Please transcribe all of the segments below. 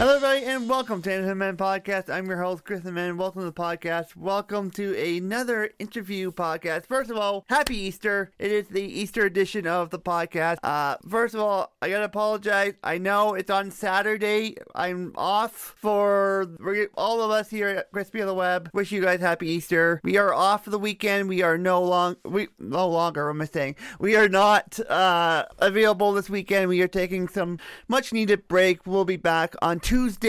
Hello, everybody, and welcome to Entertainment Man Podcast. I'm your host, Chris Man. Welcome to the podcast. Welcome to another interview podcast. First of all, happy Easter. It is the Easter edition of the podcast. Uh, first of all, I gotta apologize. I know it's on Saturday. I'm off for all of us here at Crispy on the Web. Wish you guys happy Easter. We are off for the weekend. We are no long we no longer. What am I saying? We are not uh, available this weekend. We are taking some much needed break. We'll be back on Tuesday, just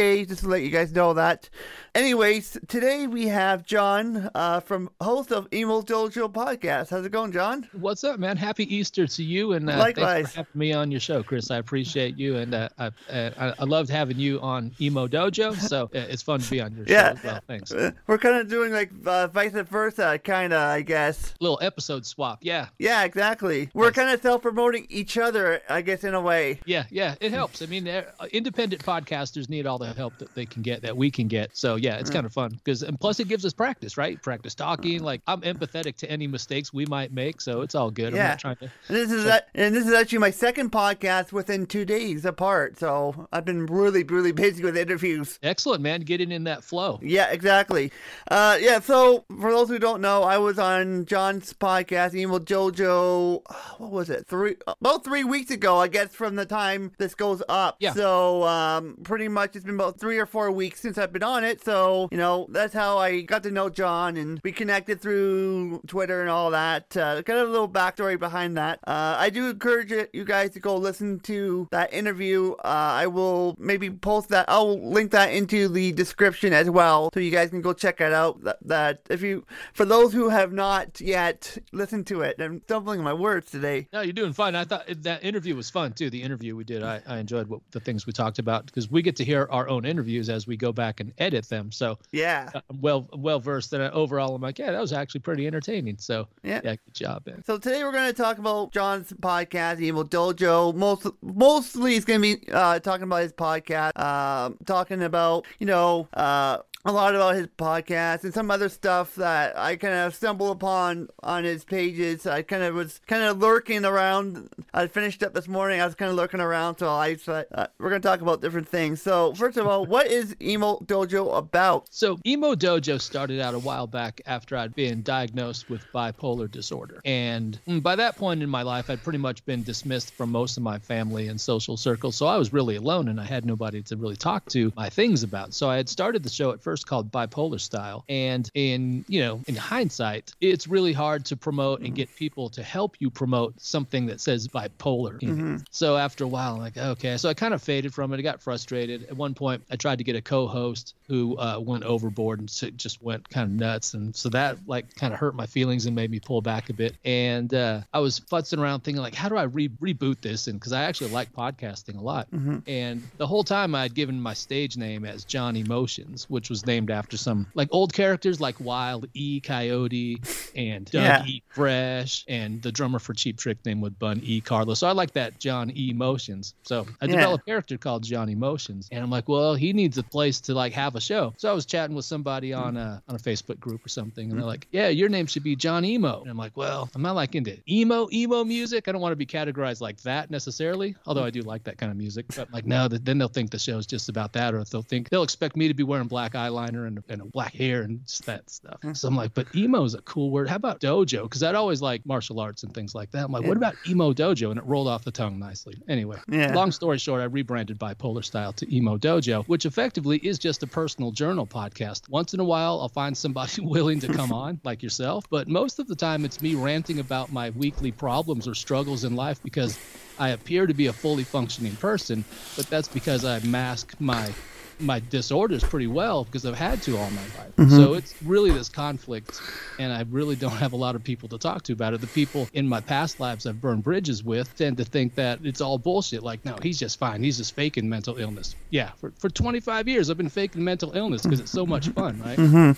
to let you guys know that. Anyways, today we have John uh, from host of Emo Dojo podcast. How's it going, John? What's up, man? Happy Easter to you, and uh, Likewise. having me on your show, Chris. I appreciate you, and uh, I, uh, I loved having you on Emo Dojo. So uh, it's fun to be on your Yeah. show as well. Thanks. Uh, We're kind of doing like uh, vice versa, kind of, I guess. Little episode swap. Yeah, Yeah, exactly. We're kind of self promoting each other, I guess, in a way. yeah, yeah. It helps. I mean, independent podcasters need all the help that they can get, that we can get. So yeah, it's kind of fun because, and plus, it gives us practice, right? Practice talking. Like I'm empathetic to any mistakes we might make, so it's all good. I'm Yeah. to. This is that, and this is actually my second podcast within two days apart. So I've been really, really busy with interviews. Excellent, man. Getting in that flow. Yeah, exactly. Uh, yeah. So for those who don't know, I was on John's podcast, Emo Dojo. What was it? Three about three weeks ago, I guess, from the time this goes up. Yeah. So um, pretty much it's been about three or four weeks since I've been on it. So you know that's how I got to know John, and we connected through Twitter and all that. Uh, kind of a little backstory behind that. Uh, I do encourage it- you guys to go listen to that interview. Uh, I will maybe post that. I'll link that into the description as well, so you guys can go check it out. That, that if you, for those who have not yet listened to it, I'm stumbling my words today. No, you're doing fine. I thought that interview was fun too. The interview we did, I, I enjoyed what the things we talked about because we get to hear our own interviews as we go back and edit them. So Yeah. uh, I'm well well versed. And overall, I'm like, yeah, that was actually pretty entertaining. So Yeah. yeah, good job, man. So today we're going to talk about John's podcast, Evil Dojo. Most mostly he's going to be uh, talking about his podcast, um, talking about you know uh, a lot about his podcast and some other stuff that I kind of stumbled upon on his pages. I kind of was kind of lurking around. I finished up this morning. I was kind of lurking around, so I uh, we're going to talk about different things. So first of all, what is Emo Dojo about? So Emo Dojo started out a while back after I'd been diagnosed with bipolar disorder. And mm, by that point in my life, I'd pretty much been dismissed from most of my family and social circles. So I was really alone and I had nobody to really talk to my things about. So I had started the show at first called Bipolar Style. And in, you know, in hindsight, it's really hard to promote and get people to help you promote something that says bipolar. it. So after a while, I'm like, okay. So I kind of faded from it. I got frustrated. At one point, I tried to get a co-host who uh, went overboard and just went kind of nuts, and so that like kind of hurt my feelings and made me pull back a bit. And uh, I was futzing around thinking like, how do I re- reboot this? And because I actually like podcasting a lot, and the whole time I had given my stage name as John Emotions, which was named after some like old characters like Wile E Coyote and Doug Yeah. E Fresh, and the drummer for Cheap Trick name would Bun E Carlos. So I like that John E Emotions. So I Yeah. developed a character called John Emotions, and I'm like, well, he needs a place to like have a show. So I was chatting with somebody hmm. on a on a Facebook group or something, and they're hmm. like, yeah, your name should be John Emo. And I'm like, well, I'm not like into emo emo music. I don't want to be categorized like that necessarily, although I do like that kind of music. But like, no, th- then they'll think the show's just about that, or they'll think they'll expect me to be wearing black eyeliner and, and black hair and just that stuff. Hmm. So I'm like, but emo is a cool word. How about dojo? Because I'd always like martial arts and things like that. I'm like, what about emo dojo? And it rolled off the tongue nicely. Anyway, Yeah. long story short, I rebranded Bipolar Style to Emo Dojo, which effectively is just a personal journal podcast. Once in a while, I'll find somebody willing to come on, like yourself, but most of the time, it's me ranting about my weekly problems or struggles in life because I appear to be a fully functioning person, but that's because I mask my my disorders pretty well because I've had to all my life. So it's really this conflict, and I really don't have a lot of people to talk to about it. The people in my past lives I've burned bridges with tend to think that it's all bullshit. Like, no, he's just fine. He's just faking mental illness. Yeah, for, for 25 years I've been faking mental illness because it's so much fun, right?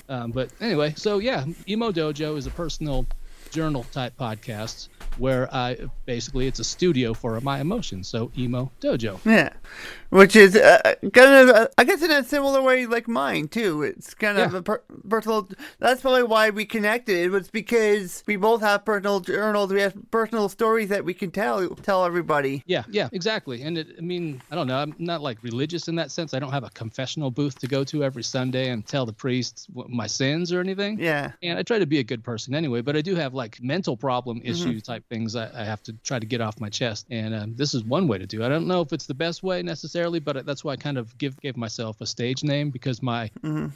Um, but anyway, so yeah, Emo Dojo is a personal journal type podcast where I basically it's a studio for my emotions. So Emo Dojo. Yeah, which is uh, kind of, uh, I guess, in a similar way like mine too. It's kind of Yeah. a per- personal. That's probably why we connected. It was because we both have personal journals. We have personal stories that we can tell tell everybody. Yeah, yeah, exactly. And it, I mean, I don't know. I'm not like religious in that sense. I don't have a confessional booth to go to every Sunday and tell the priest my sins or anything. Yeah, And I try to be a good person anyway, but I do have like mental problem issue type things I, I have to try to get off my chest. And um, this is one way to do it. I don't know if it's the best way necessarily, but that's why I kind of give gave myself a stage name because my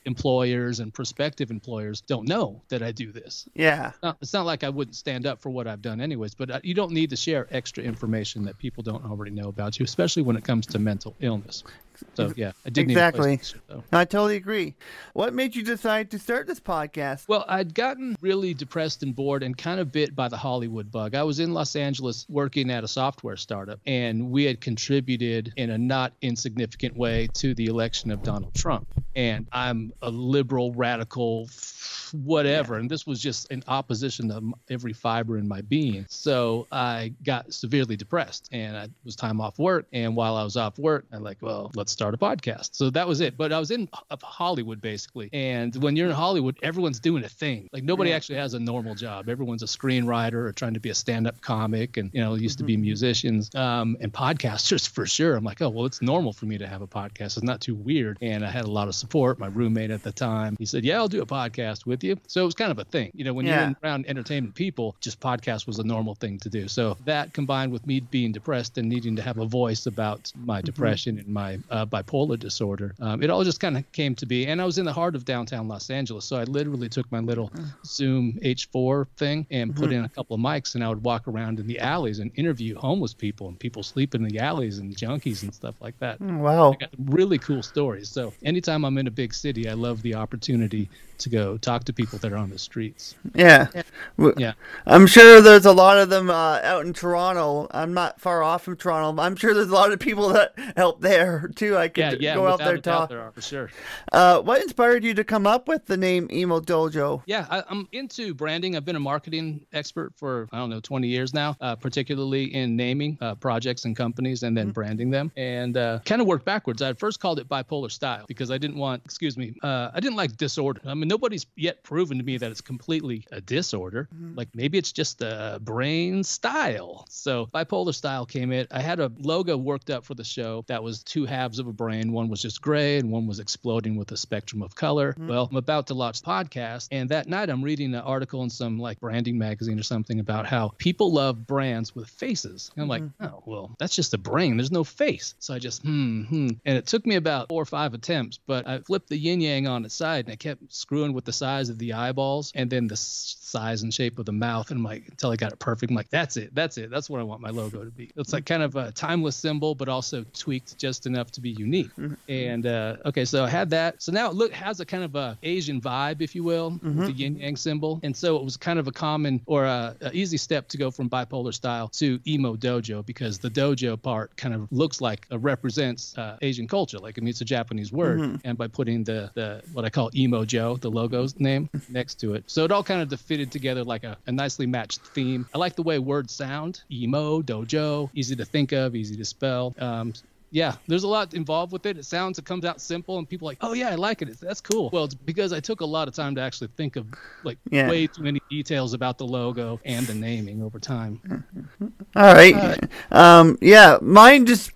employers and prospective employers don't know that I do this. yeah, Not, it's not like I wouldn't stand up for what I've done anyways, but uh, you don't need to share extra information that people don't already know about you, especially when it comes to mental illness. So yeah, I did Exactly. need a place to share. I totally agree. What made you decide to start this podcast? Well, I'd gotten really depressed and bored and kind of bit by the Hollywood bug. I was in Los Angeles working at a software startup, and we had contributed in a not insignificant way to the election of Donald Trump. And I'm a liberal, radical, whatever. And this was just in opposition to every fiber in my being. So I got severely depressed, and it was time off work. And while I was off work, I'm like, well, let's start a podcast. So that was it. But I was in Hollywood basically, and when you're in Hollywood, everyone's doing a thing. Like nobody actually has a normal job. Everyone's a screenwriter or trying to be a stand-up comic, and you know, used to be musicians um, and podcasters for sure. I'm like, oh well, it's normal for me to have a podcast. It's not too weird. And I had a lot of support. My roommate at the time, he said, yeah, I'll do a podcast with you. So it was kind of a thing. You know, when Yeah. you're around entertainment people, just podcast was a normal thing to do. So that combined with me being depressed and needing to have a voice about my depression and my uh, bipolar disorder, um, it all just kind of came to be. And I was in the heart of downtown Los Angeles, so I literally took my little Zoom H4 thing and put in a couple of mics, and I would walk around in the alleys and interview homeless people and people sleeping in the alleys and junkies and stuff like that. Wow. I got really cool stories. So anytime I'm in a big city, I love the opportunity to go talk to people that are on the streets. Yeah. Yeah. I'm sure there's a lot of them uh, out in Toronto. I'm not far off from Toronto. I'm sure there's a lot of people that help there too. I could Yeah, yeah, go out there and talk. there are for sure. Uh, what inspired you to come up with the name Emo Dojo? Yeah, I, I'm into branding. I've been a marketing expert for I don't know 20 years now, uh, particularly in naming uh, projects and companies and then branding them. And uh, kind of worked backwards. I first called it bipolar style because I didn't want, excuse me, uh, I didn't like disorder. I mean, nobody's yet proven to me that it's completely a disorder. Like maybe it's just a brain style. So bipolar style came in. I had a logo worked up for the show that was two halves of a brain. One was just gray and one was exploding with a spectrum of color. Well, I'm about to launch podcast, and that night I'm reading an article in some like branding magazine or something about how people love brands with faces. And I'm like, oh well, that's just a brain. There's no face. So I just hmm hmm, and it took me about four or five attempts, but I flipped the yin yang on its side and I kept screwing with the size of the eyeballs and then the size and shape of the mouth, and I'm like until I got it perfect. I'm like, that's it, that's it, that's what I want my logo to be. It's like kind of a timeless symbol, but also tweaked just enough to be unique. And uh, okay, so I had that. So now it look has a kind of a Asian vibe, if you will, with the yin yang symbol. And so it was kind of a common or a, a easy step to go from bipolar style to emo dojo because the dojo part kind of looks like uh, represents uh, Asian culture. Like I mean, it's a Japanese word, and by putting the the what I call emo Joe, the logo's name next to it, so it all kind of fitted together like a, a nicely matched theme. I like the way words sound: emo, dojo, easy to think of, easy to spell. Um, yeah, there's a lot involved with it. It sounds, it comes out simple, and people are like, oh yeah, I like it. It's, that's cool. Well, it's because I took a lot of time to actually think of like Yeah. way too many details about the logo and the naming over time. All right. Um, yeah, mine just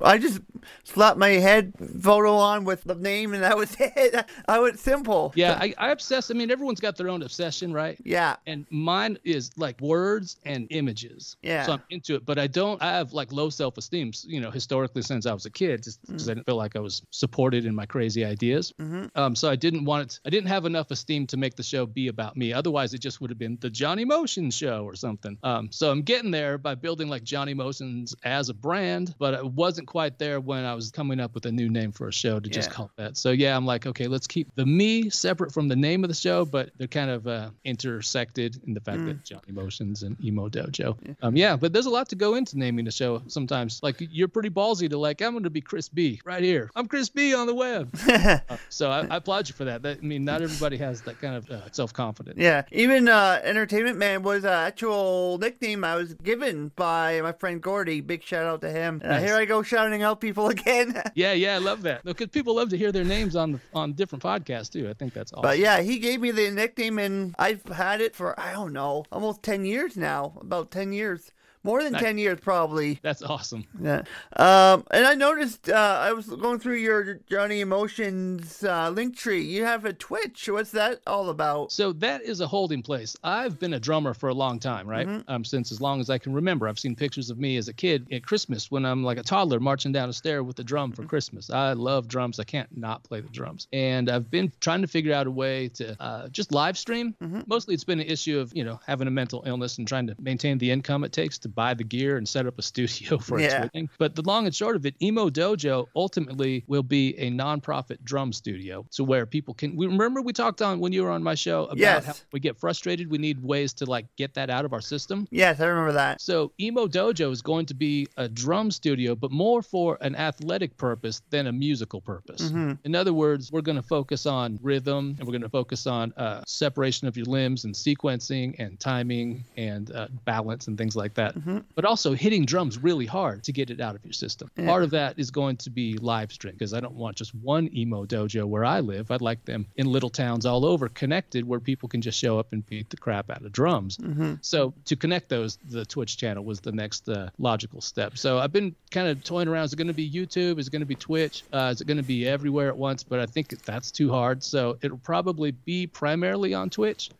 I just slapped my head photo on with the name, and that was it. I was simple. Yeah, I, I obsess. I mean, everyone's got their own obsession, right? Yeah. and mine is like words and images. Yeah. So I'm into it, but I don't. I have like low self-esteem. You know, historically since I was a kid, just because I didn't feel like I was supported in my crazy ideas. Um, so I didn't want it. I didn't have enough esteem to make the show be about me. Otherwise, it just would have been the Johnny Motion show or something. Um, so I'm getting there by building like Johnny Motions as a brand, but it wasn't quite there when I was coming up with a new name for a show to just Yeah. call that. So yeah, I'm like, okay, let's keep the me separate from the name of the show, but they're kind of uh, intersected in the fact Mm. that Johnny Motions and Emo Dojo. Um, yeah, but there's a lot to go into naming the show. Sometimes, like you're pretty ballsy to like, I'm going to be Crispy right here. I'm Crispy on the web. Uh, so I, I applaud you for that. That I mean, not everybody has that kind of uh, self confidence. Yeah, even uh, Entertainment Man was an actual nickname I was given by my friend Gordy. Big shout out to him. Uh, Nice. here I go shouting out people again. Yeah, yeah, I love that. Because people love to hear their names on the, on different podcasts too. I think that's awesome. But yeah, he gave me the nickname, and I've had it for I don't know, almost ten years now. About ten years, more than Nice. ten years probably. That's awesome. Yeah. Um, and I noticed uh, I was going through your Johnny Emotions uh, link tree. You have a Twitch. What's that all about? So that is a holding place. I've been a drummer for a long time, right? Um, since as long as I can remember. I've seen pictures of me as a kid at Christmas when I'm like a toddler marching down a stair with a drum for Christmas. I love drums. I can't not play the drums. And I've been trying to figure out a way to uh, just live stream. Mostly it's been an issue of, you know, having a mental illness and trying to maintain the income it takes to buy the gear and set up a studio for Yeah. its thing. But the long and short of it, Emo Dojo ultimately will be a nonprofit drum studio. So where people can we remember we talked on when you were on my show about Yes. how we get frustrated, we need ways to like get that out of our system. Yes, I remember that. So Emo Dojo is going to be a drum studio, but more for an athletic purpose than a musical purpose. Mm-hmm. In other words, we're going to focus on rhythm and we're going to focus on uh, separation of your limbs and sequencing and timing and uh, balance and things like that. Mm-hmm. But also hitting drums really hard to get it out of your system. Part of that is going to be live stream because I don't want just one Emo Dojo where I live. I'd like them in little towns all over connected where people can just show up and beat the crap out of drums. So to connect those, the Twitch channel was the next uh, logical step. So I've been kind of toying around. Is it going to be YouTube? Is it going to be Twitch? Uh, is it going to be everywhere at once? But I think that's too hard. So it'll probably be primarily on Twitch,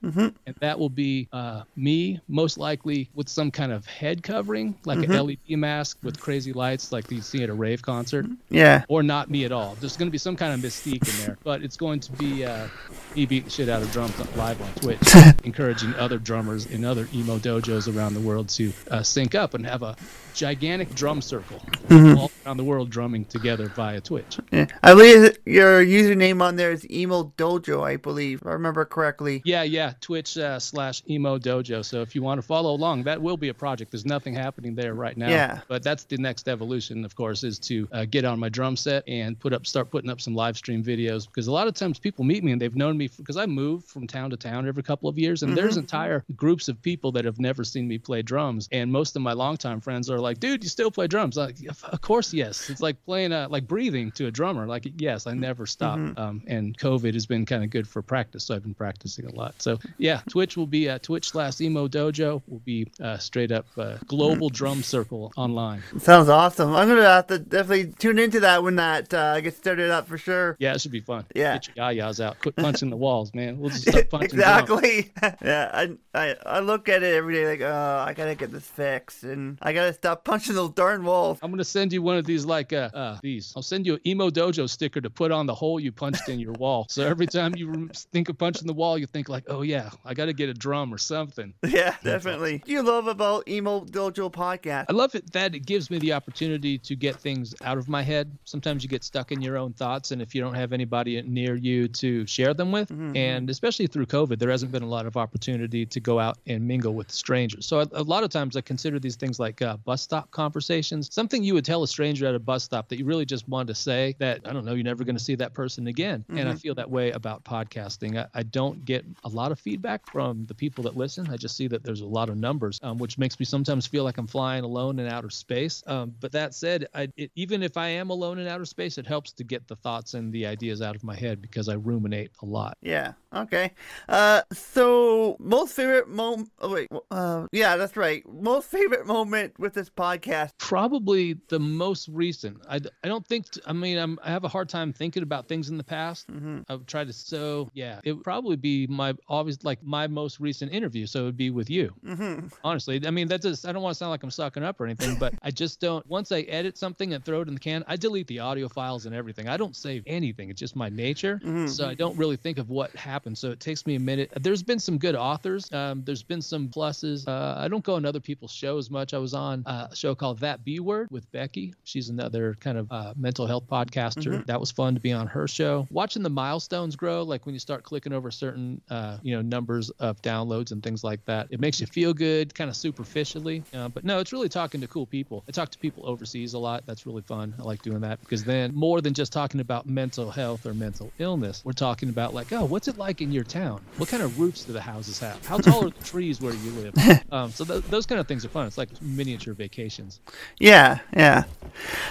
and that will be uh, me most likely with some kind of head covering, like an LED mask with crazy lights, like you see at a rave concert Yeah. or not me at all. There's going to be some kind of mystique in there, but it's going to be uh, me beating the shit out of drums live on Twitch, encouraging other drummers in other emo dojos around the world to uh, sync up and have a gigantic drum circle all around the world drumming together via Twitch. yeah. I believe your username on there is Emo Dojo, I believe, if I remember correctly. Yeah, yeah, Twitch uh, slash emo dojo. So if you want to follow along, that will be a project. There's nothing happening there right now. Yeah. But that's the next evolution, of course, is to uh, get on my drum set and put up, start putting up some live stream videos because a lot of times people meet me and they've known me because I move from town to town every couple of years, and there's entire groups of people that have never seen me play drums, and most of my longtime friends are like, "Dude, you still play drums?" Like, "Of- course, yes. It's like playing a like breathing to a drummer. Like, yes, I never stop. Um, and COVID has been kind of good for practice, so I've been practicing a lot. So yeah, Twitch will be uh, Twitch slash emo dojo will be uh, straight up uh, global drum circle online. Sounds awesome. I'm gonna have to definitely tune into that when that uh, gets started up for sure. Yeah, it should be fun. Yeah. Get your yayas out. Quit punching the walls, man. We'll just start punching exactly. yeah, I, I I look at it every day like, oh, I gotta get this fixed, and I gotta stop punching the darn wall. I'm gonna send you one of these like uh, uh these. I'll send you an emo dojo sticker to put on the hole you punched in your wall. So every time you think of punching the wall, you think like, oh yeah, I gotta get a drum or something. Yeah, definitely. What you love about Emo Dojo podcast? I love it that it gives me the opportunity to get things out of my head. Sometimes you get stuck in your own thoughts, and if you don't have anybody near you to share them with, and especially through COVID, there hasn't been a lot of opportunity to go out and mingle with strangers. So a, a lot of times I consider these things like uh, bus stop conversations, something you would tell a stranger at a bus stop that you really just wanted to say that I don't know, you're never going to see that person again. And I feel that way about podcasting. I, I don't get a lot of feedback from the people that listen. I just see that there's a lot of numbers, um, which makes me sometimes feel like I'm flying alone in outer space. Um, but that said, I, it, even if I am alone in outer space, it helps to get the thoughts and the ideas out of my head because I ruminate a lot. Yeah. Okay. Uh, so most favorite moment. Oh wait. Uh, yeah, that's right. Most favorite moment with this podcast. Probably the most recent. I, I don't think, I mean, I'm, I have a hard time thinking about things in the past. I've tried to, so yeah, it would probably be my, always like my most recent interview. So it would be with you. Mm-hmm. honestly i mean that's just i don't want to sound like i'm sucking up or anything but i just don't once i edit something and throw it in the can i delete the audio files and everything i don't save anything it's just my nature so i don't really think of what happened so it takes me a minute there's been some good authors um, there's been some pluses uh, i don't go on other people's shows much i was on uh, uh, a show called That B Word with Becky. She's another kind of uh, mental health podcaster. That was fun to be on her show. Watching the milestones grow, like when you start clicking over certain, uh, you know, numbers of downloads and things like that, it makes you feel good, kind of superficially. Uh, but no, it's really talking to cool people. I talk to people overseas a lot. That's really fun. I like doing that because then more than just talking about mental health or mental illness, we're talking about like, oh, what's it like in your town? What kind of roofs do the houses have? How tall are the trees where you live? Um, so th- those kind of things are fun. It's like miniature Yeah, yeah.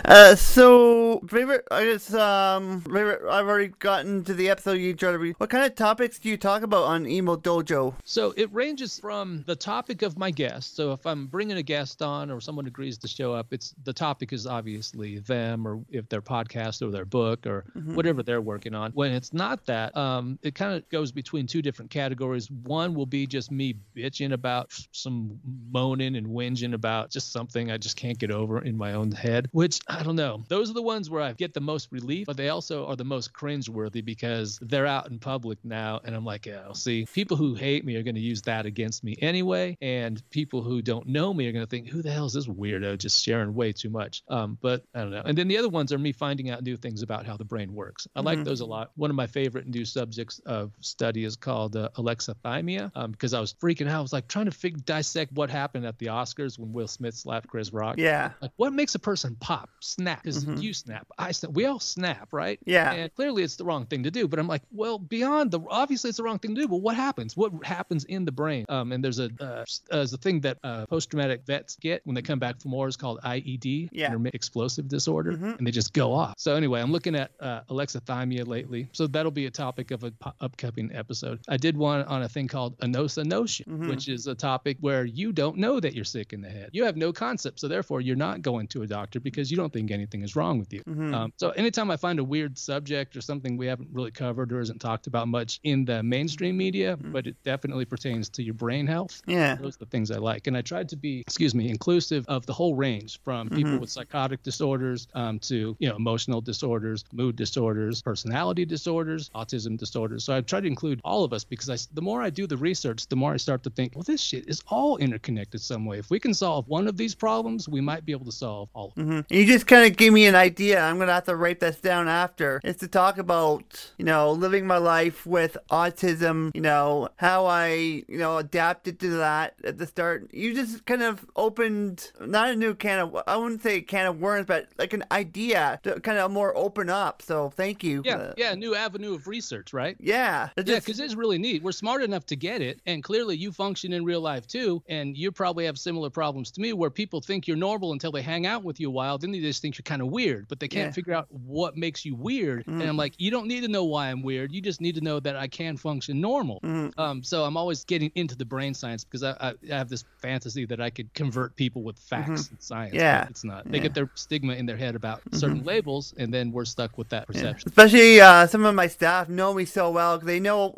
Uh, so favorite, I guess, um, favorite. I've already gotten to the episode you tried to read. What kind of topics do you talk about on Emo Dojo? So it ranges from the topic of my guest. So if I'm bringing a guest on or someone agrees to show up, it's the topic is obviously them or if their podcast or their book or whatever they're working on. When it's not that, um, it kind of goes between two different categories. One will be just me bitching about some moaning and whinging about just something I just can't get over in my own head, which I don't know. Those are the ones where I get the most relief, but they also are the most cringeworthy because they're out in public now. And I'm like, oh, see, people who hate me are going to use that against me anyway. And people who don't know me are going to think, who the hell is this weirdo just sharing way too much? Um, but I don't know. And then the other ones are me finding out new things about how the brain works. I like those a lot. One of my favorite new subjects of study is called uh, alexithymia um, because I was freaking out. I was like trying to fig- dissect what happened at the Oscars when Will Smith Chris Rock. Yeah. Like, what makes a person pop, snap? Because you snap, I snap, we all snap, right? Yeah. And clearly it's the wrong thing to do. But I'm like, well, beyond the obviously it's the wrong thing to do. But what happens? What happens in the brain? Um, and there's a uh, uh, there's a thing that uh, post-traumatic vets get when they come back from war is called IED, Yeah. intermittent explosive disorder, and they just go off. So anyway, I'm looking at uh, alexithymia lately. So that'll be a topic of an upcoming episode. I did one on a thing called anosognosia, which is a topic where you don't know that you're sick in the head. You have no concept, so therefore you're not going to a doctor because you don't think anything is wrong with you. Um, so anytime I find a weird subject or something we haven't really covered or isn't talked about much in the mainstream media, but it definitely pertains to your brain health. Yeah. Those are the things I like. And I tried to be, excuse me, inclusive of the whole range from people with psychotic disorders um, to, you know, emotional disorders, mood disorders, personality disorders, autism disorders. So I tried to include all of us because I, the more I do the research, the more I start to think, well, this shit is all interconnected some way. If we can solve one of these problems, we might be able to solve all of them. Mm-hmm. You just kind of gave me an idea. I'm gonna have to write this down after. It's to talk about, you know, living my life with autism. You know, how I, you know, adapted to that at the start. You just kind of opened not a new can of, I wouldn't say a can of worms, but like an idea to kind of more open up. So thank you. Yeah, that. yeah, new avenue of research, right? Yeah. It Yeah, because it's really neat. We're smart enough to get it, and clearly you function in real life too. And you probably have similar problems to me, where people think you're normal until they hang out with you a while. Then they just think you're kind of weird, but they can't Yeah. Mm. figure out what makes you weird. And I'm like, you don't need to know why I'm weird. You just need to know that I can function normal. Mm-hmm. Um, so I'm always getting into the brain science because I, I, I have this fantasy that I could convert people with facts and science. Mm-hmm. Yeah. it's not. They Yeah. get their stigma in their head about certain labels, and then we're stuck with that perception. Especially uh, some of my staff know me so well. They know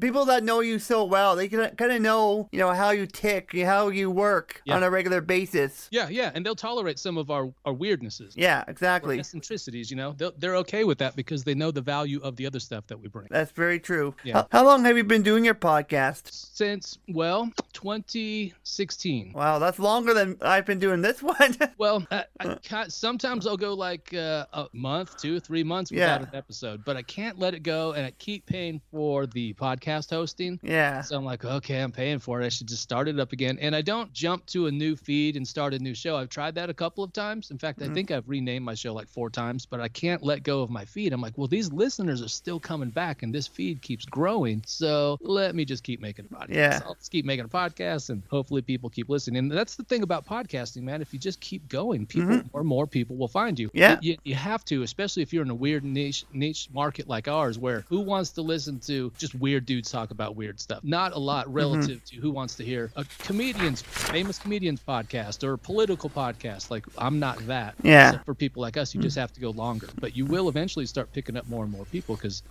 people that know you so well. They kind of know, you know, how you tick, how you work Yeah. on a regular basis. Yeah, yeah, and they'll tolerate some of our, our weirdnesses. Yeah, exactly. eccentricities, you know, they're, they're okay with that because they know the value of the other stuff that we bring. That's very true. Yeah. How, how long have you been doing your podcast? Since, well, 2016. Wow, that's longer than I've been doing this one. Well, I, I sometimes I'll go like uh, a month, two, three months Yeah. without an episode, but I can't let it go and I keep paying for the podcast hosting. yeah. So I'm like, okay, I'm paying for it. I should just start it up again. And I don't jump to a new feed and start a new show. I've tried that a couple of times. In fact, I mm-hmm. think I've renamed my show like four times, but I can't let go of my feed. I'm like, well, these listeners are still coming back and this feed keeps growing. So let me just keep making a podcast. Yeah. I'll just keep making a podcast and hopefully people keep listening. And that's the thing about podcasting, man. If you just keep going, people mm-hmm. more and more people will find you. Yeah. You, you have to, especially if you're in a weird niche niche market like ours, where who wants to listen to just weird dudes talk about weird stuff? Not a lot mm-hmm. relative to who wants to hear a comedian's famous comedians podcast or a political podcast. Like I'm not that. Yeah. So for people like us, you just have to go longer. But you will eventually start picking up more and more people because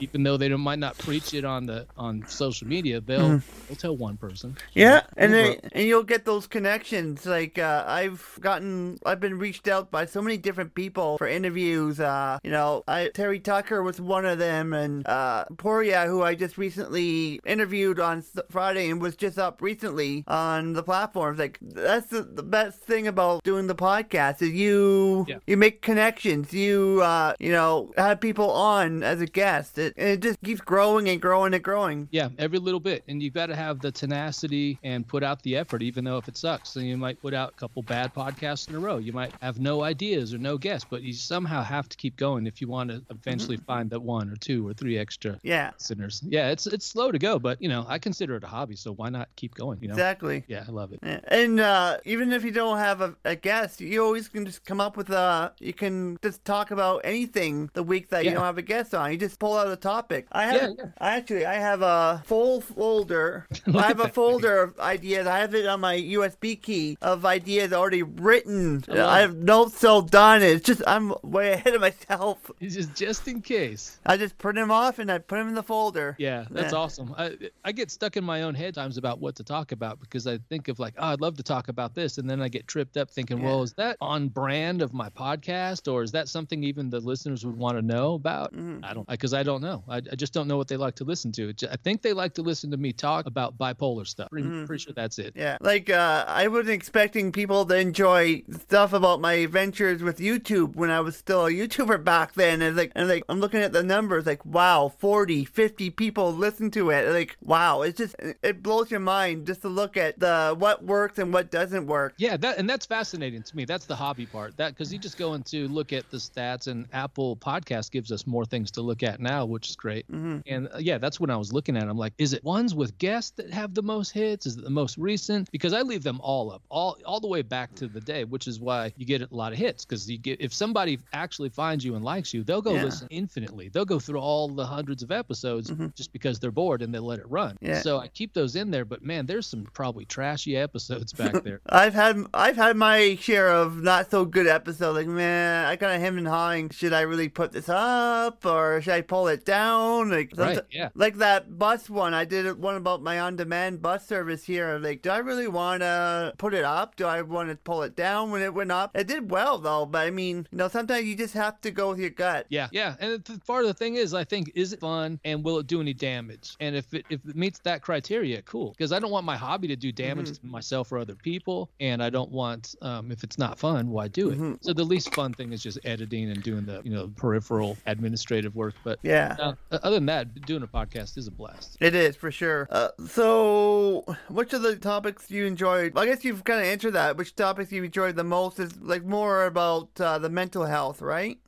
even though they don't, might not preach it on the on social media, they'll they'll tell one person. Yeah, and then, and you'll get those connections. Like uh, I've gotten, I've been reached out by so many different people for interviews. Uh, you know, I, Terry Tucker was one of them, and uh, Poria, who I just recently interviewed on Friday and was just up recently on the platforms. Like uh, that's the, the best thing about doing the podcast is you Yeah. you make connections. You uh you know have people on as a guest. It, and it just keeps growing and growing and growing. Yeah, every little bit. And you've got to have the tenacity and put out the effort, even though if it sucks. So you might put out a couple bad podcasts in a row. You might have no ideas or no guests, but you somehow have to keep going if you want to eventually find that one or two or three extra Yeah, listeners. Yeah, it's it's slow to go, but you know, I consider it a hobby, so why not keep going? You know? exactly. Yeah, I love it. And uh, Uh, even if you don't have a, a guest, you always can just come up with a. You can just talk about anything the week that you don't have a guest on. You just pull out a topic. I have. Yeah, yeah. I actually I have a full folder. I have a folder of ideas. I have it on my USB key of ideas already written. I I have notes all done. It's just I'm way ahead of myself. It's just just in case. I just print them off and I put them in the folder. Yeah, that's Yeah. awesome. I I get stuck in my own head times about what to talk about because I think of like, oh, I'd love to talk about this, and then I get tripped up thinking, Yeah. well, is that on brand of my podcast, or is that something even the listeners would want to know about? Mm-hmm. I don't, because I don't know. I, I just don't know what they like to listen to. I think they like to listen to me talk about bipolar stuff. Pretty, pretty sure that's it. Yeah, like uh, I wasn't expecting people to enjoy stuff about my adventures with YouTube when I was still a YouTuber back then. And like, and like, I'm looking at the numbers, like, wow, 40, 50 people listen to it. Like, wow, it's just it blows your mind just to look at the what works and what doesn't work. Yeah, that and that's fascinating to me. That's the hobby part. That because you just go into look at the stats, and Apple Podcast gives us more things to look at now, which is great. And uh, yeah, that's when I was looking at. 'em. I'm like, is it ones with guests that have the most hits? Is it the most recent? Because I leave them all up, all all the way back to the day, which is why you get a lot of hits. Because you get if somebody actually finds you and likes you, they'll go Yeah. listen infinitely. They'll go through all the hundreds of episodes just because they're bored and they let it run. Yeah. So I keep those in there. But man, there's some probably trashy episodes back there. I've had I've had my share of not so good episodes. Like, man, I kind of hem and hawing. Should I really put this up or should I pull it down? Like, Right, yeah. Like that bus one. I did one about my on-demand bus service here. Like, do I really want to put it up? Do I want to pull it down when it went up? It did well though, but I mean, you know, sometimes you just have to go with your gut. Yeah, yeah, and the part of the thing is, I think, is it fun and will it do any damage? And if it if it meets that criteria, cool. Because I don't want my hobby to do damage Mm-hmm. to myself or other people, and I don't want um, if it's not fun, why do it? Mm-hmm. So the least fun thing is just editing and doing the you know peripheral administrative work. But Yeah. uh, other than that, doing a podcast is a blast. It is for sure. Uh, so, which of the topics you enjoyed? I guess you've kind of answered that. Which topics you enjoyed the most is like more about uh, the mental health, right?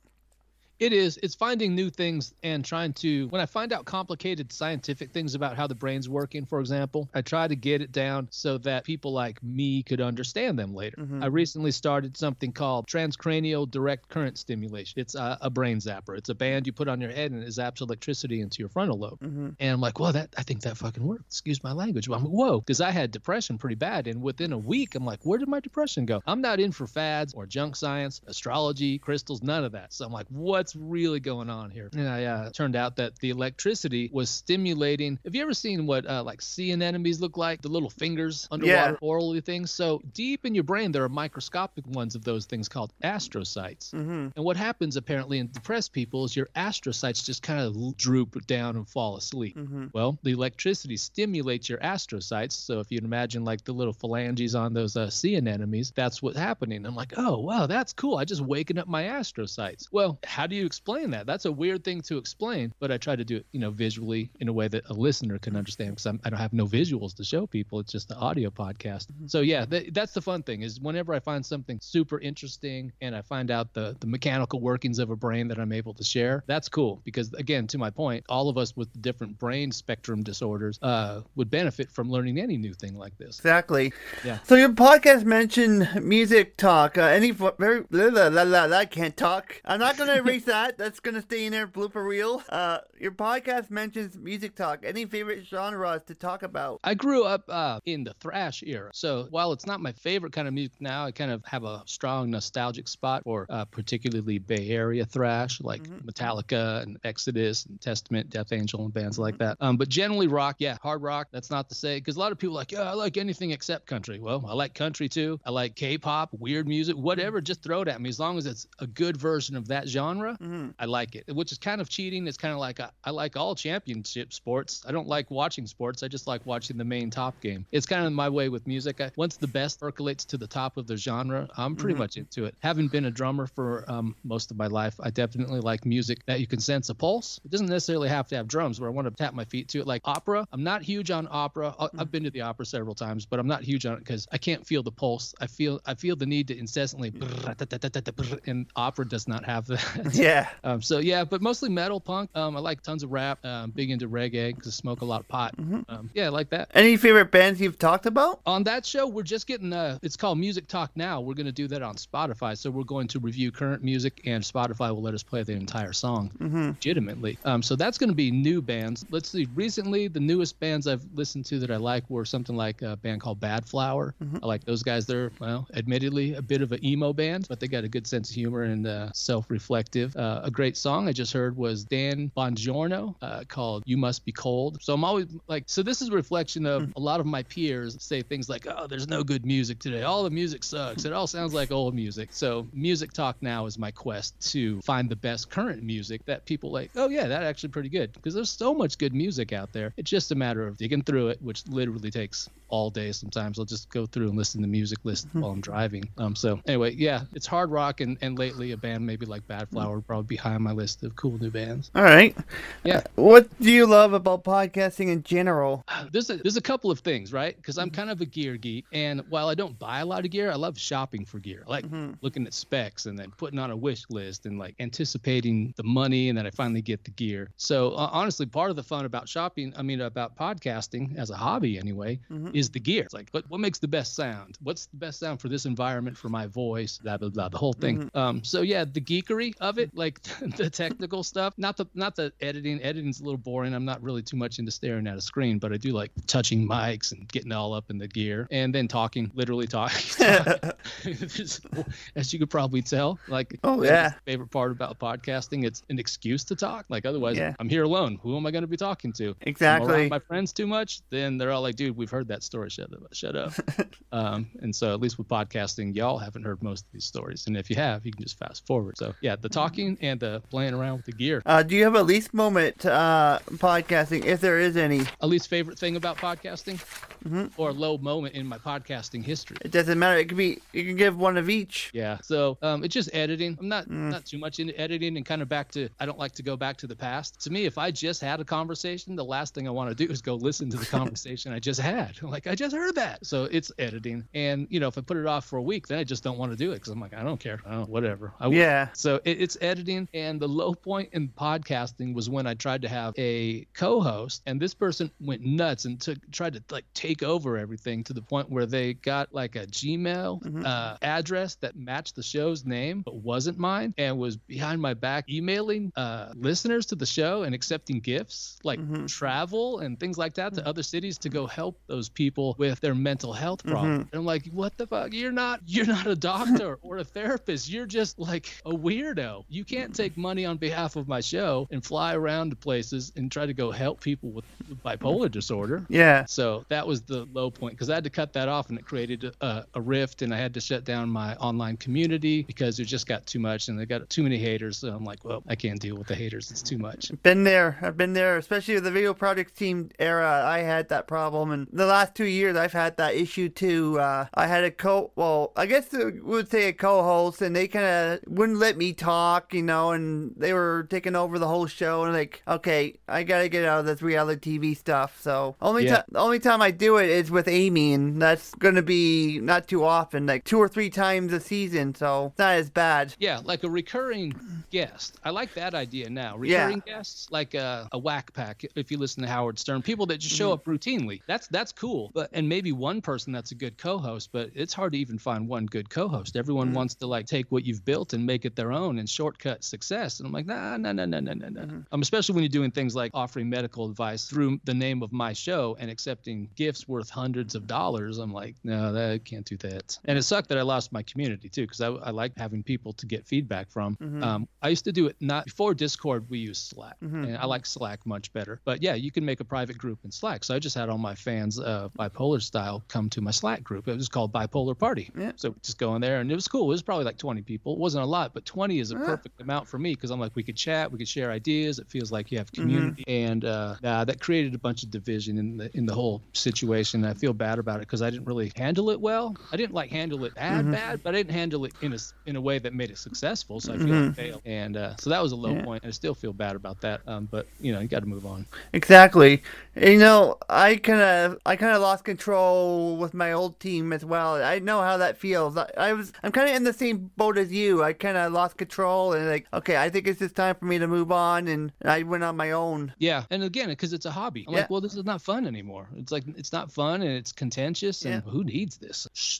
It is. It's finding new things and trying to. When I find out complicated scientific things about how the brain's working, for example, I try to get it down so that people like me could understand them later. Mm-hmm. I recently started something called transcranial direct current stimulation. It's a, a brain zapper. It's a band you put on your head and it zaps electricity into your frontal lobe. Mm-hmm. And I'm like, well, that I think that fucking worked. Excuse my language. I'm like, whoa, because I had depression pretty bad, and within a week, I'm like, where did my depression go? I'm not in for fads or junk science, astrology, crystals, none of that. So I'm like, what's really going on here? And I uh, turned out that the electricity was stimulating. Have you ever seen what uh, like sea anemones look like? The little fingers underwater, Yeah. orally things. So deep in your brain, there are microscopic ones of those things called astrocytes. Mm-hmm. And what happens apparently in depressed people is your astrocytes just kind of droop down and fall asleep. Mm-hmm. Well, the electricity stimulates your astrocytes. So if you imagine like the little phalanges on those uh, sea anemones, that's what's happening. I'm like, oh, wow, that's cool. I just waking up my astrocytes. Well, how do you explain that? That's a weird thing to explain, but I try to do it, you know, visually in a way that a listener can understand because I don't have no visuals to show people. It's just the audio podcast. So yeah, th- that's the fun thing is whenever I find something super interesting and I find out the the mechanical workings of a brain that I'm able to share, that's cool because again, to my point, all of us with different brain spectrum disorders uh, would benefit from learning any new thing like this. Exactly. Yeah. So your podcast mentioned music talk. Uh, any very la, la, la, blah, I can't talk. I'm not gonna erase that. That's gonna stay in there. Blooper reel. Uh, your podcast mentions music talk. Any favorite genres to talk about? I grew up uh, in the thrash era, so while it's not my favorite kind of music now, I kind of have a strong nostalgic spot for uh, particularly Bay Area thrash, like Metallica and Exodus and Testament, Death Angel, and bands like that. Um, but generally rock, yeah, hard rock. That's not to say because a lot of people like, yeah, I like anything except country. Well, I like country too. I like K-pop, weird music, whatever. Just throw it at me as long as it's a good version of that genre. Opera, I like it, which is kind of cheating. It's kind of like I, I like all championship sports. I don't like watching sports. I just like watching the main top game. It's kind of my way with music. I, once the best percolates to the top of the genre, I'm pretty mm-hmm. much into it. Having been a drummer for um, most of my life, I definitely like music that you can sense a pulse. It doesn't necessarily have to have drums where I want to tap my feet to it. Like opera, I'm not huge on opera. I- mm-hmm. I've been to the opera several times, but I'm not huge on it because I can't feel the pulse. I feel I feel the need to incessantly, and opera does not have that. Yeah. Um, so yeah, but mostly metal punk. Um, I like tons of rap. Um, big into reggae because I smoke a lot of pot. Um, yeah, I like that. Any favorite bands you've talked about? On that show, we're just getting uh it's called Music Talk Now. We're going to do that on Spotify. So we're going to review current music, and Spotify will let us play the entire song legitimately. Um, so that's going to be new bands. Let's see. Recently, the newest bands I've listened to that I like were something like a band called Badflower. I like those guys. They're well, admittedly a bit of an emo band, but they got a good sense of humor and uh, self-reflective. Uh, a great song I just heard was Dan Bongiorno uh, called "You Must Be Cold." So I'm always like, so this is a reflection of a lot of my peers say things like, "Oh, there's no good music today. All the music sucks. It all sounds like old music." So music talk now is my quest to find the best current music that people like. Oh yeah, that actually pretty good because there's so much good music out there. It's just a matter of digging through it, which literally takes all day. Sometimes I'll just go through and listen to music list mm-hmm. while I'm driving. Um, so anyway, yeah, it's hard rock and, and lately a band maybe like Bad mm-hmm. Flower would probably be high on my list of cool new bands. All right. Yeah. Uh, what do you love about podcasting in general? there's a there's a couple of things, right? Because I'm mm-hmm. kind of a gear geek, and while I don't buy a lot of gear, I love shopping for gear. I like looking at specs and then putting on a wish list and like anticipating the money, and then I finally get the gear. So uh, honestly, part of the fun about shopping, I mean, about podcasting as a hobby anyway, is the gear. It's like, what what makes the best sound? What's the best sound for this environment for my voice? Blah blah blah. The whole thing. Um. So yeah, the geekery of it, like the technical stuff, not the not the editing. Editing's a little boring. I'm not really too much into staring at a screen, but I do like touching mics and getting all up in the gear and then talking, literally talking. As you could probably tell, like Oh, yeah. favorite part about podcasting, it's an excuse to talk. Like otherwise, Yeah. I'm here alone. Who am I going to be talking to? Exactly. my friends too much, then they're all like, "Dude, we've heard that story. Shut up, shut up." um, and so, at least with podcasting, y'all haven't heard most of these stories, and if you have, you can just fast forward. So, yeah, the talking and the playing around with the gear. Uh, do you have a least moment uh, podcasting, if there is any? A least favorite thing about podcasting, Mm-hmm. or a low moment in my podcasting history. It doesn't matter. It could be. You can give one of each. Yeah. So um, it's just editing. I'm not Mm. not too much into editing and kind of back to. I don't like to go back to the past. To me, if I just had a conversation, the last thing I want to do is go listen to the conversation I just had. Like I just heard that. So it's editing. And you know, if I put it off for a week, then I just don't want to do it because I'm like, I don't care. Oh, whatever. I will. Yeah. So it, it's editing, and the low point in podcasting was when I tried to have a co-host, and this person went nuts and took tried to like take over everything to the point where they got like a Gmail uh, address that matched the show's name but wasn't mine, and was behind my back emailing uh, listeners to the show and accepting gifts like travel and things like that to other cities to go help those people with their mental health mm-hmm. problems. And I'm like, what the fuck? You're not you're not a doctor or a therapist. You're just like a weirdo. You can't take money on behalf of my show and fly around to places and try to go help people with, with bipolar disorder. Yeah. So that was the low point because I had to cut that off and it created a, a rift and I had to shut down my online community because it just got too much and they got too many haters. So I'm like, well, I can't deal with the haters. It's too much. Been there. I've been there, especially with the video project team era. I had that problem, and the last two years I've had that issue too. Uh, I had a co, well, I guess I would say a co-host, and they kind of wouldn't let me talk, you know, and they were taking over the whole show, and like, okay, I gotta get out of this reality TV stuff. So only Yeah. ti- the only time I do it is with Amy, and that's gonna be not too often, like two or three times a season. So it's not as bad. Yeah, like a recurring guest. I like that idea now. Yeah. Recurring guests, like a, a Wack Pack. If you listen to Howard Stern, people that just show up routinely. That's that's cool. But and maybe one person that's a good co-host. But it's hard to even find one good co-host. Everyone wants to like take what you've built and make it their own and shortcut success. And I'm like, nah, nah, nah, nah, nah, nah, nah. Um, especially when you're doing things like offering medical advice through the name of my show and accepting gifts gifts worth hundreds of dollars. I'm like, no, that I can't do that. And it sucked that I lost my community too, because I, I like having people to get feedback from. Mm-hmm. Um, I used to do it not before Discord. We used Slack, and I like Slack much better. But yeah, you can make a private group in Slack. So I just had all my fans, uh, bipolar style, come to my Slack group. It was called Bipolar Party. Yeah. So we just go in there, and it was cool. It was probably like 20 people. It wasn't a lot, but 20 is a perfect amount for me because I'm like, we could chat, we could share ideas. It feels like you have community, and uh, uh, that created a bunch of division in the in the whole situation. I feel bad about it because I didn't really handle it well. I didn't like handle it bad, bad, but I didn't handle it in a in a way that made it successful. So I feel like I failed, and uh, so that was a low Yeah. point. I still feel bad about that. Um, but you know, you got to move on. Exactly. You know, I kind of, I kind of lost control with my old team as well. I know how that feels. I, I was, I'm kind of in the same boat as you. I kind of lost control and like, okay, I think it's just time for me to move on, and I went on my own. Yeah, and again, because it's a hobby. I'm Yeah. like, well, this is not fun anymore. It's like it's not fun and it's contentious, and Yeah. who needs this?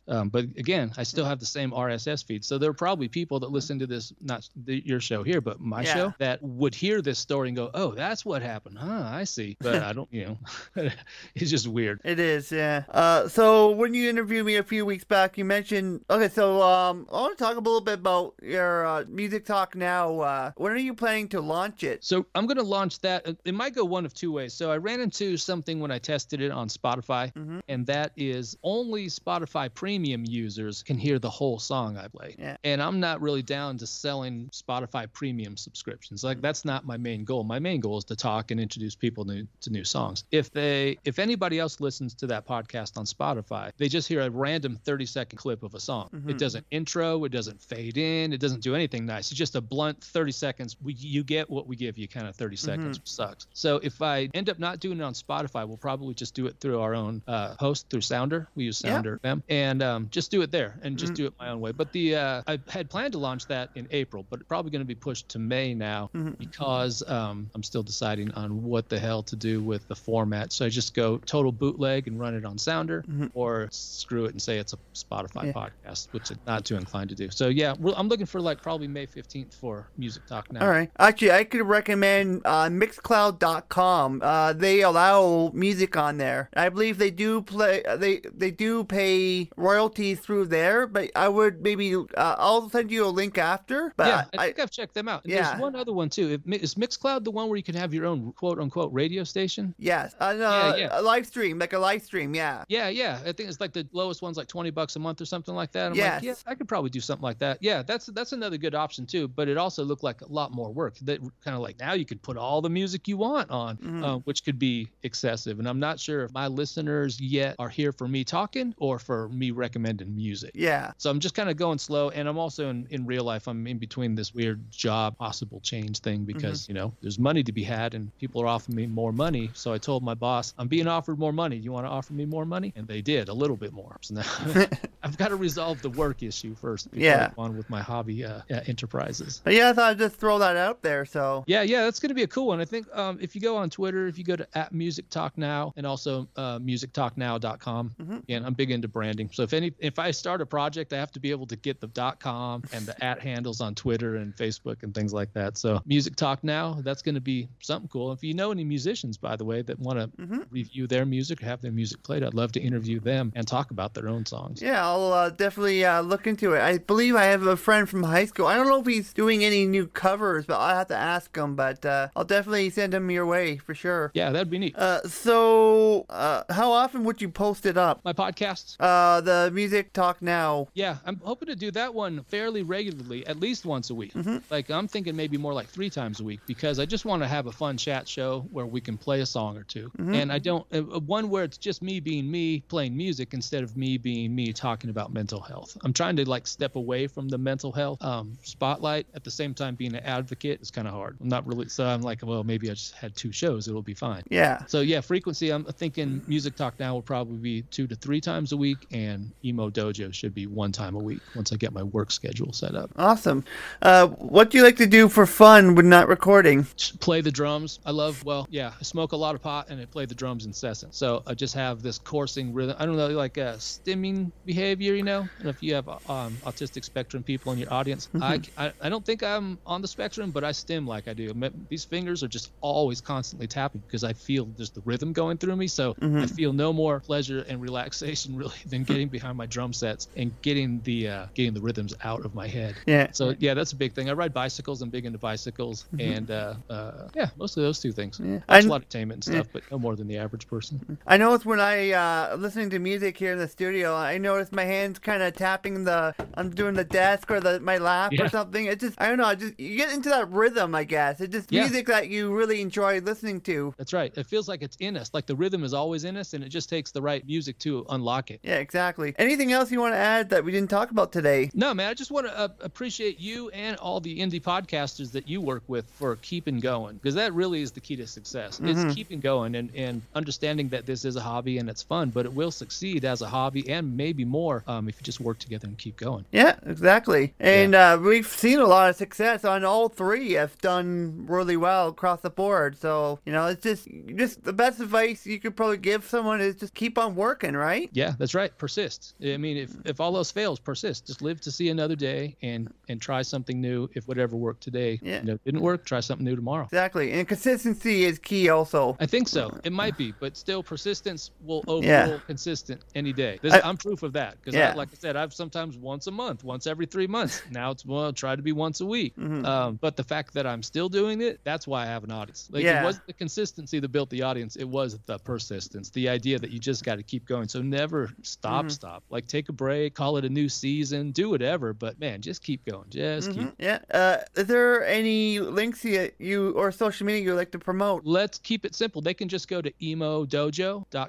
Um, but again, I still have the same RSS feed, so there are probably people that listen to this, not the, your show here, but my Yeah. show, that would hear this story and go, "Oh, that's what happened, huh? I see." But I don't, you know, it's just weird. It is, yeah. Uh, so when you interviewed me a few weeks back, you mentioned. Okay, so um, I want to talk a little bit about your uh, music talk now. Uh, when are you planning to launch it? So I'm going to launch that. Uh, It might go one of two ways. So I ran into something when I tested it on Spotify, Mm-hmm. and that is only Spotify premium users can hear the whole song I play. Yeah. And I'm not really down to selling Spotify premium subscriptions. Like that's not my main goal. My main goal is to talk and introduce people to, to new songs. If they if anybody else listens to that podcast on Spotify, they just hear a random 30 second clip of a song. It doesn't intro, it doesn't fade in, it doesn't do anything nice. It's just a blunt 30 seconds. We, you get what we give you kind of 30 seconds which sucks. So if I end up not doing it on Spotify, we'll probably just do it through our own uh, host through Sounder. We use Sounder them and um, just do it there and just do it my own way. But the uh, I had planned to launch that in April, but probably going to be pushed to May now because um, I'm still deciding on what the hell to do with the format. So I just go total bootleg and run it on Sounder, or screw it and say it's a Spotify Yeah. podcast, which I'm not too inclined to do. So yeah, I'm looking for like probably May 15th for Music Talk now. All right. Actually, I could recommend uh, Mixcloud.com. Uh, they allow music on there. I believe they do play. uh, They they do pay royalties through there. But I would maybe. Uh, I'll send you a link after. But yeah, I think I, have checked them out. And yeah. There's one other one too. Is Mixcloud the one where you can have your own quote unquote radio station? yes, uh, Yeah, yeah. a live stream like a live stream. Yeah. Yeah, yeah. I think it's like the lowest one's like twenty bucks a month or something like that. I'm Yes. like, yeah, I could probably do something like that. Yeah, that's that's another good option too. But it also looked like a lot more work. That kind of like now you could put all the music you want on, Mm-hmm. uh, which could be excessive. And I'm not sure if my listeners yet are here for me talking or for me recommending music. Yeah. So I'm just kind of going slow, and I'm also in, in real life. I'm in between this weird job possible change thing because you know there's money to be had, and people are offering me more money. So I told my boss, I'm being offered more money. You want to offer me more money? And they did a little bit more. So now I've got to resolve the work issue first. Before Yeah. On with my hobby uh, uh, enterprises. But yeah, I thought I'd just throw that out there. So. Yeah, yeah, that's going to be a cool one. I think um, if you go on Twitter, if you go to at Music Talk Now and also uh, musictalknow.com, Mm-hmm. and I'm big into branding. So if any, if I start a project, I have to be able to get the .com and the at handles on Twitter and Facebook and things like that. So Music Talk Now, that's going to be something cool. If you know any musicians, by the way, that want to Mm-hmm. review their music or have their music played, I'd love to interview them and talk about their own songs. Yeah, I'll uh, definitely uh, look into it. I believe I have a friend from high school. I don't know if he's doing any new covers, but I'll have to ask him. But uh, I'll definitely send him your way for sure. Yeah, that'd be neat. Uh, so, uh, how often would you post it up? My podcasts. Uh, the music talk now. Yeah, I'm hoping to do that one fairly regularly, at least once a week. Like I'm thinking maybe more like three times a week because I just want to have a fun chat show where we can play a song or 2 and I don't one where it's just me being me playing music instead of me being me talking about mental health. I'm trying to like step away from the mental health um, spotlight at the same time being an advocate is kind of hard. I'm not really so I'm like well maybe I just had two shows it'll be fine. Yeah. So yeah, frequency. I'm thinking Music Talk now will probably be two to three times a week, and Emo Dojo should be one time a week once I get my work schedule set up. Awesome. Uh, what do you like to do for fun when not recording? Just play the drums. I love. Well, yeah, I smoke a lot of pot and I play the drums incessant. So I just have this coursing rhythm. I don't know, like a stimming behavior. You know, and if you have um, autistic spectrum people in your audience, I, I I don't think I'm on the spectrum, but I stim like I do. These fingers are just always constantly tapping because I feel just the rhythm going through me. So I feel no more pleasure and relaxation really than getting behind my drum sets and getting the uh, getting the rhythms out of my head. Yeah. So yeah, that's a big thing. I ride bicycles. I'm big into bicycles, and uh, uh, yeah, mostly those two things. Yeah. Watch I- a lot of entertainment and stuff, but no more than the average person. I when I uh listening to music here in the studio, I notice my hands kind of tapping the I'm doing the desk or the my lap or something. It just I don't know. I just you get into that rhythm, I guess. It's just Yeah. music that you really enjoy listening to. That's right. It feels like it's in us. Like the rhythm is always in us, and it just takes the right music to unlock it. Yeah, exactly. Anything else you want to add that we didn't talk about today? No, man, I just want to uh, appreciate you and all the indie podcasters that you work with for keeping going because that really is the key to success. It's keeping going and, and understanding that this is a hobby and it's fun, but it will succeed as a hobby and maybe more um, if you just work together and keep going. Yeah, exactly. And uh, we've seen a lot of success on all three. Have done really well across the board. So you know, it's just just the best advice you could probably give someone is just keep on working, right? Yeah, that's right. Persist. I mean, if, if all else fails, persist. Just live to see another day and and try something new. If whatever worked today Yeah. you know, didn't work, try something new tomorrow. Exactly. And consistency is key also. I think so. It might be, but still, persistence will overrule Yeah. consistent any day. This, I- am proof of that because, Yeah. like I said, I've sometimes once a month, once every three months. Now it's well, try to be once a week. Mm-hmm. Um, but the fact that I'm still doing it, that's why I have an audience. Like Yeah. it wasn't the consistency that built the audience; it was the persistence, the idea that you just got to keep going. So never stop, Mm-hmm. stop. Like take a break, call it a new season, do whatever. But man, just keep going. Just keep. Yeah. Uh, is there any links you, you or social media you'd like to promote? let's keep it simple. They can just go to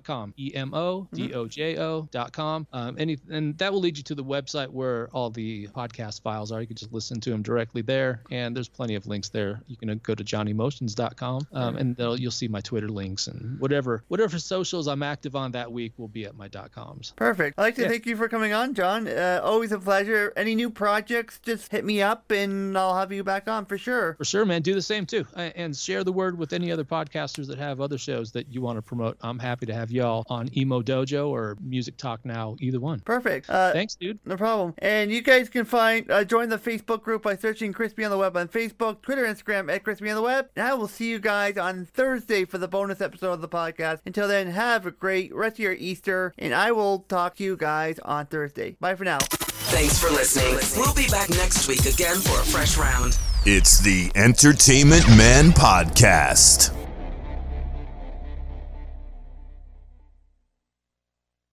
emodojo.com, E M O D O J O.com. Um, any, and that will lead you to the website where all the podcast files are. You can just listen to them directly there. And there's plenty of links there. You can go to johnnymotions.com um, and you'll see my Twitter links and whatever whatever socials I'm active on that week will be at my dot .coms. Perfect. I'd like to Yeah. thank you for coming on, John. Uh, always a pleasure. Any new projects, just hit me up and I'll have you back on for sure. For sure, man. Do the same too, and share the word with any other podcasters that have other shows that you want to promote. I'm happy to have y'all on Emo Dojo or Music Talk Now, either one. Perfect. Uh, Thanks, dude. No problem. And you guys can find uh, join the Facebook group by searching Crispy on the Web on Facebook, Twitter, Instagram at Crispy on the Web. And I will see you guys on Thursday for the bonus episode of the podcast. Until then, have a great rest of your Easter, and I will talk to you guys on Thursday. Bye for now. Thanks for listening. We'll be back next week again for a fresh round. It's the Entertainment Man Podcast.